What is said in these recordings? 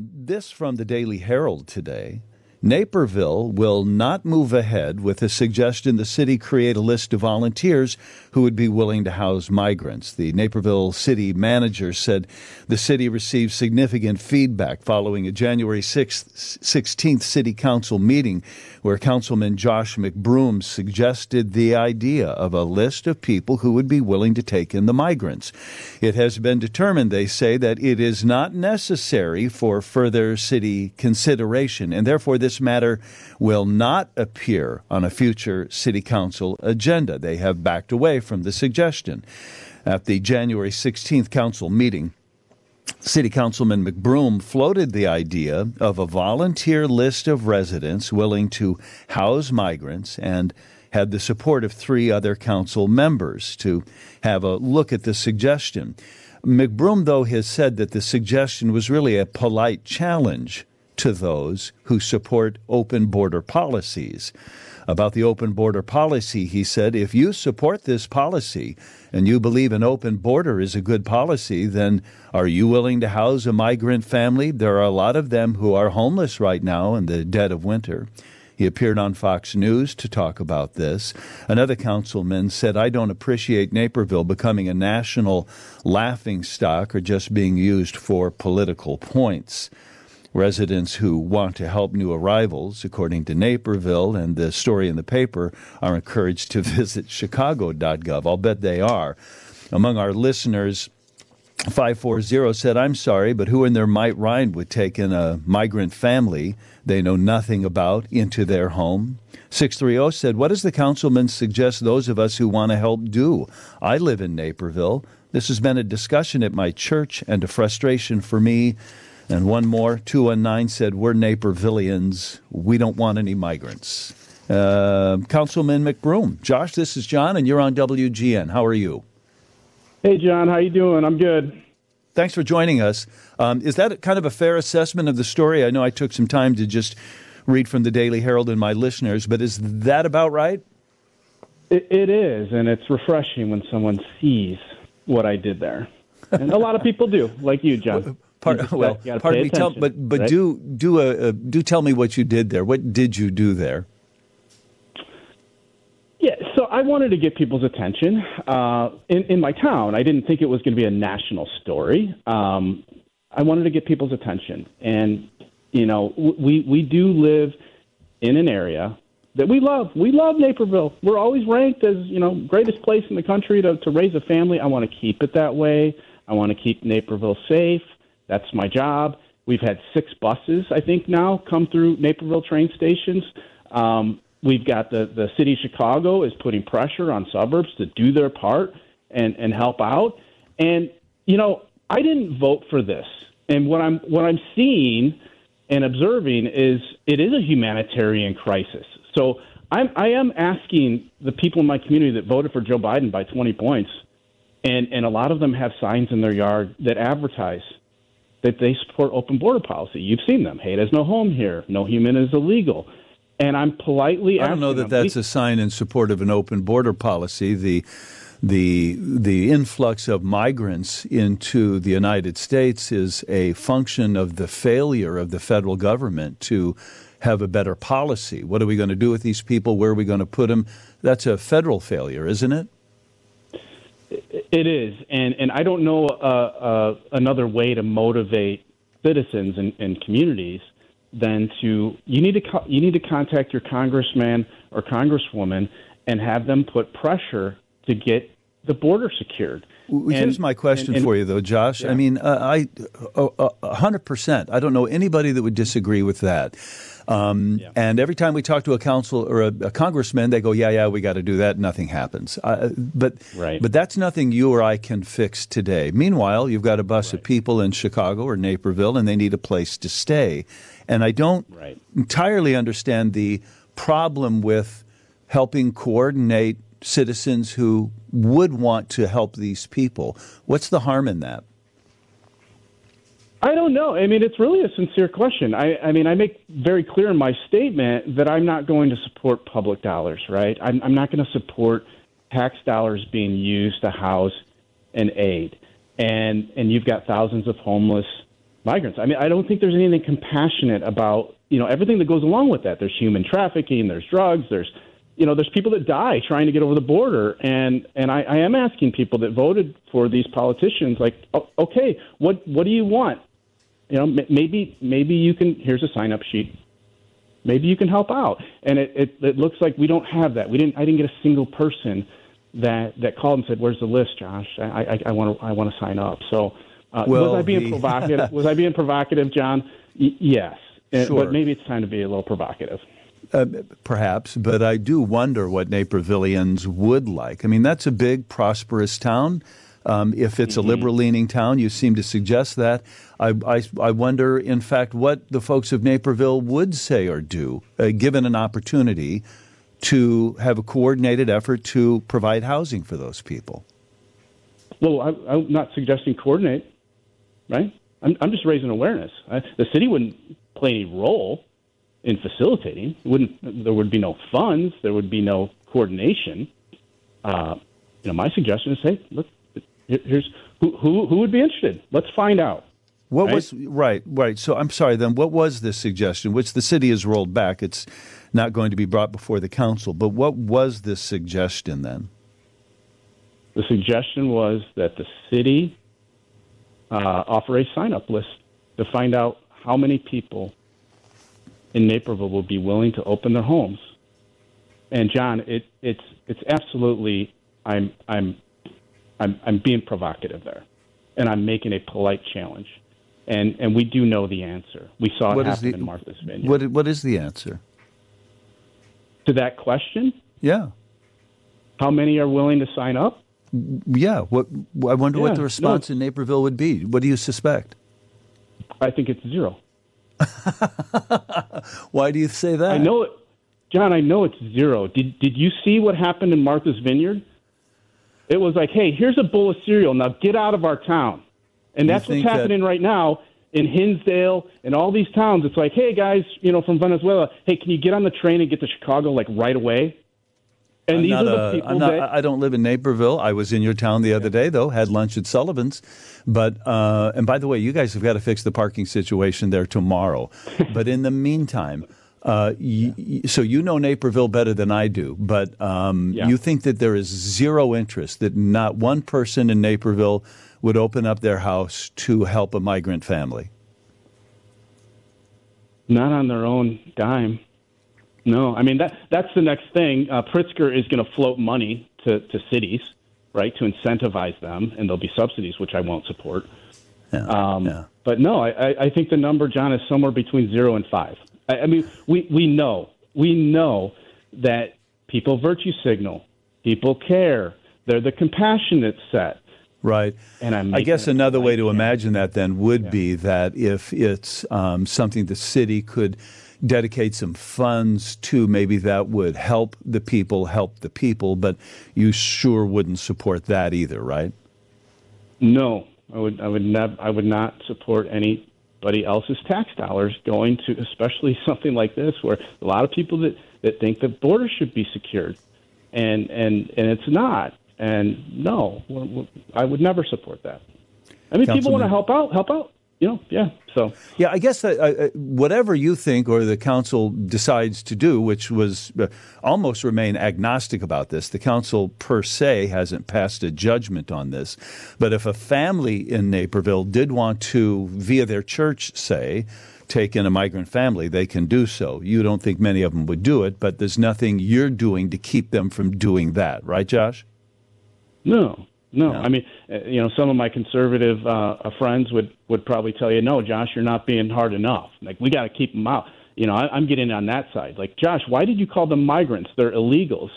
This from the Daily Herald today. Naperville will not move ahead with a suggestion the city create a list of volunteers who would be willing to house migrants. The Naperville city manager said the city received significant feedback following a January 6th, 16th city council meeting where Councilman Josh McBroom suggested the idea of a list of people who would be willing to take in the migrants. It has been determined, they say, that it is not necessary for further city consideration, and therefore this matter will not appear on a future city council agenda. They have backed away from the suggestion. At the January 16th council meeting, City Councilman McBroom floated the idea of a volunteer list of residents willing to house migrants and had the support of three other council members to have a look at the suggestion. McBroom, though, has said that the suggestion was really a polite challenge to those who support open border policies. About the open border policy, he said, if you support this policy and you believe an open border is a good policy, then are you willing to house a migrant family? There are a lot of them who are homeless right now in the dead of winter. He appeared on Fox News to talk about this. Another councilman said, I don't appreciate Naperville becoming a national laughing stock or just being used for political points. Residents who want to help new arrivals, according to Naperville and the story in the paper, are encouraged to visit chicago.gov. I'll bet they are. Among our listeners, 540 said, I'm sorry, but who in their might mind would take in a migrant family they know nothing about into their home? 630 said, What does the councilman suggest those of us who want to help do? I live in Naperville. This has been a discussion at my church and a frustration for me and one more, 219 said, We're Napervillians. We don't want any migrants. Uh, Councilman McBroom. Josh, this is John, and you're on WGN. How are you? Hey, John. How you doing? I'm good. Thanks for joining us. Um, is that kind of a fair assessment of the story? I know I took some time to just read from the Daily Herald and my listeners, but is that about right? it, it is, and it's refreshing when someone sees what I did there. And a lot of people do, like you, John. Part, well, pardon me, tell, but but right? do do a, a, do tell me what you did there. What did you do there? Yeah, so I wanted to get people's attention uh, in in my town. I didn't think it was going to be a national story. Um, I wanted to get people's attention, and you know, we we do live in an area that we love. We love Naperville. We're always ranked as you know greatest place in the country to to raise a family. I want to keep it that way. I want to keep Naperville safe. That's my job. We've had six buses, I think, now come through Naperville train stations. Um, we've got the, the city of Chicago is putting pressure on suburbs to do their part and, and help out. And, you know, I didn't vote for this. And what I'm, what I'm seeing and observing is it is a humanitarian crisis. So I'm, I am asking the people in my community that voted for Joe Biden by 20 points, and, and a lot of them have signs in their yard that advertise that they support open border policy. You've seen them. Hate has no home here. No human is illegal. And I'm politely. I don't know that them, that's a sign in support of an open border policy. The the the influx of migrants into the United States is a function of the failure of the federal government to have a better policy. What are we going to do with these people? Where are we going to put them? That's a federal failure, isn't it? It is, and and I don't know uh, uh, another way to motivate citizens and, and communities than to you need to co- you need to contact your congressman or congresswoman and have them put pressure to get the border secured. Here's and, my question and, and, for you, though, Josh. Yeah. I mean, uh, I a hundred percent. I don't know anybody that would disagree with that. Um, yeah. And every time we talk to a council or a, a congressman, they go, "Yeah, yeah, we got to do that." Nothing happens. Uh, but right. but that's nothing you or I can fix today. Meanwhile, you've got a bus right. of people in Chicago or Naperville, and they need a place to stay. And I don't right. entirely understand the problem with helping coordinate citizens who would want to help these people. What's the harm in that? I don't know. I mean, it's really a sincere question. I, I mean, I make very clear in my statement that I'm not going to support public dollars, right? I'm, I'm not going to support tax dollars being used to house and aid. And, and you've got thousands of homeless migrants. I mean, I don't think there's anything compassionate about you know everything that goes along with that. There's human trafficking, there's drugs, there's you know there's people that die trying to get over the border, and and I, I am asking people that voted for these politicians, like, okay, what what do you want? You know, m- maybe maybe you can. Here's a sign up sheet. Maybe you can help out. And it, it, it looks like we don't have that. We didn't. I didn't get a single person that that called and said, "Where's the list, Josh? I I want to I want to sign up." So uh, well, was I being the... provocative? was I being provocative, John? Y- yes, sure. but maybe it's time to be a little provocative. Uh, perhaps, but I do wonder what Napervillians would like. I mean, that's a big, prosperous town. Um, if it's mm-hmm. a liberal leaning town, you seem to suggest that. I, I, I, wonder, in fact, what the folks of Naperville would say or do, uh, given an opportunity to have a coordinated effort to provide housing for those people. Well, I, am not suggesting coordinate, right? I'm, I'm just raising awareness. I, the city wouldn't play any role in facilitating. It wouldn't there would be no funds. There would be no coordination. Uh, you know, my suggestion is, hey, look, here's who, who who would be interested. Let's find out. What right? was right, right? So I'm sorry. Then, what was this suggestion, which the city has rolled back? It's not going to be brought before the council. But what was this suggestion then? The suggestion was that the city uh, offer a sign-up list to find out how many people in Naperville will be willing to open their homes. And John, it, it's it's absolutely I'm I'm I'm I'm being provocative there, and I'm making a polite challenge, and and we do know the answer. We saw it what happen the, in Martha's Vineyard. What what is the answer to that question? Yeah. How many are willing to sign up? Yeah. What I wonder yeah, what the response no. in Naperville would be. What do you suspect? I think it's zero. Why do you say that? I know it, John. I know it's zero. Did Did you see what happened in Martha's Vineyard? It was like, hey, here's a bowl of cereal. Now get out of our town. And that's what's happening that... right now in Hinsdale and all these towns. It's like, hey, guys, you know, from Venezuela, hey, can you get on the train and get to Chicago like right away? And I'm these are the people not, that I don't live in Naperville. I was in your town the other day, though. Had lunch at Sullivan's, but uh, and by the way, you guys have got to fix the parking situation there tomorrow. but in the meantime, uh, y- so you know Naperville better than I do, but um, yeah. you think that there is zero interest, that not one person in Naperville would open up their house to help a migrant family? Not on their own dime. No, I mean that that's the next thing. Uh, Pritzker is going to float money to, to cities, right, to incentivize them, and there'll be subsidies, which I won't support. Yeah, um, yeah. But no, I, I think the number, John, is somewhere between zero and five. I, I mean, we, we know, we know that people virtue signal, people care, they're the compassionate set. Right. And I'm i guess another way to imagine that then would yeah. be that if it's um, something the city could dedicate some funds to, maybe that would help the people, help the people, but you sure wouldn't support that either, right? No, I would. I would not. I would not support anybody else's tax dollars going to, especially something like this, where a lot of people that, that think the border should be secured, and and and it's not. And no, I would never support that. I mean, Councilman. people want to help out, help out you know, yeah. So yeah, I guess that, uh, uh, whatever you think or the council decides to do, which was uh, almost remain agnostic about this. The council per se hasn't passed a judgment on this, but if a family in Naperville did want to, via their church, say. Take in a migrant family, they can do so. You don't think many of them would do it, but there's nothing you're doing to keep them from doing that, right, Josh? No, no, I mean, uh, you know, some of my conservative uh, uh, friends would would probably tell you, "No, Josh, you're not being hard enough. Like, we got to keep them out." You know, I, I'm getting on that side. Like, Josh, why did you call them migrants? They're illegals.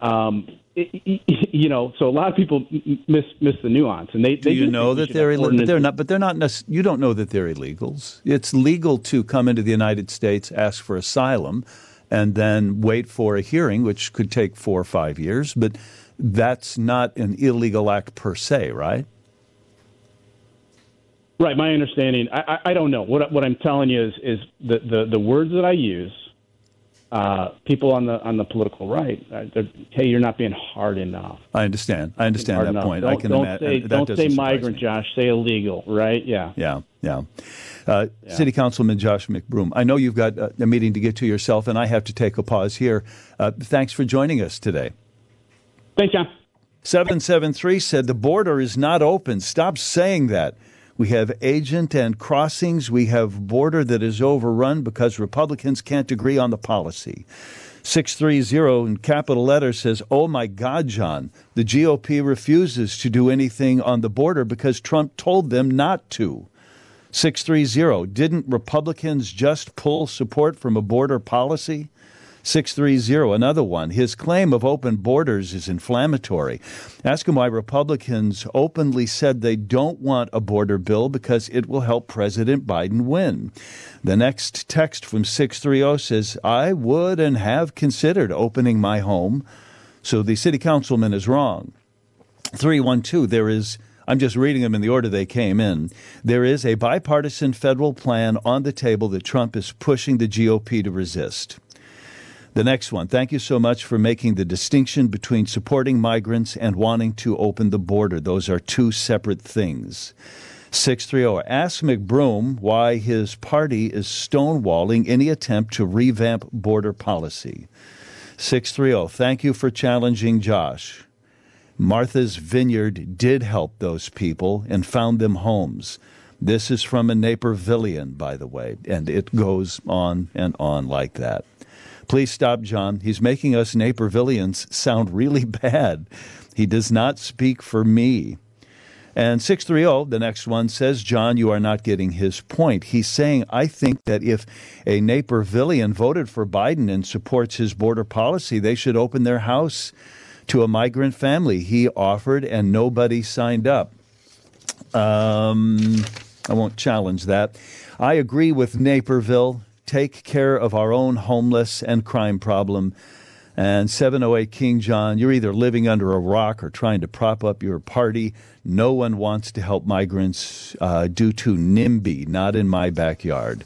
Um, you know, so a lot of people miss miss the nuance, and they. Do they you know that they're illegal? They're not, but they're not. Nec- you don't know that they're illegals. It's legal to come into the United States, ask for asylum, and then wait for a hearing, which could take four or five years, but that's not an illegal act per se, right? Right. My understanding, I, I, I don't know. What, what I'm telling you is, is the, the, the words that I use uh, people on the on the political right, uh, hey, you're not being hard enough. I understand. I understand that enough. point. Don't, I can don't imagine. say that don't say migrant, me. Josh. Say illegal, right? Yeah. Yeah, yeah. Uh, City Councilman Josh McBroom, I know you've got uh, a meeting to get to yourself, and I have to take a pause here. Uh, thanks for joining us today. Thanks, John. 773 said the border is not open. Stop saying that. We have agent and crossings. We have border that is overrun because Republicans can't agree on the policy. 630 in capital letters says, Oh my God, John, the GOP refuses to do anything on the border because Trump told them not to. 630, didn't Republicans just pull support from a border policy? 630, another one. His claim of open borders is inflammatory. Ask him why Republicans openly said they don't want a border bill because it will help President Biden win. The next text from 630 says, I would and have considered opening my home. So the city councilman is wrong. 312, there is. I'm just reading them in the order they came in. There is a bipartisan federal plan on the table that Trump is pushing the GOP to resist. The next one. Thank you so much for making the distinction between supporting migrants and wanting to open the border. Those are two separate things. 630. Ask McBroom why his party is stonewalling any attempt to revamp border policy. 630. Thank you for challenging Josh. Martha's Vineyard did help those people and found them homes. This is from a Napervillian, by the way, and it goes on and on like that. Please stop, John. He's making us Napervillians sound really bad. He does not speak for me. And 630, the next one says, John, you are not getting his point. He's saying, I think that if a Napervillian voted for Biden and supports his border policy, they should open their house to a migrant family. He offered and nobody signed up. Um, I won't challenge that. I agree with Naperville. Take care of our own homeless and crime problem. And 708 King John, you're either living under a rock or trying to prop up your party. No one wants to help migrants uh, due to NIMBY, not in my backyard.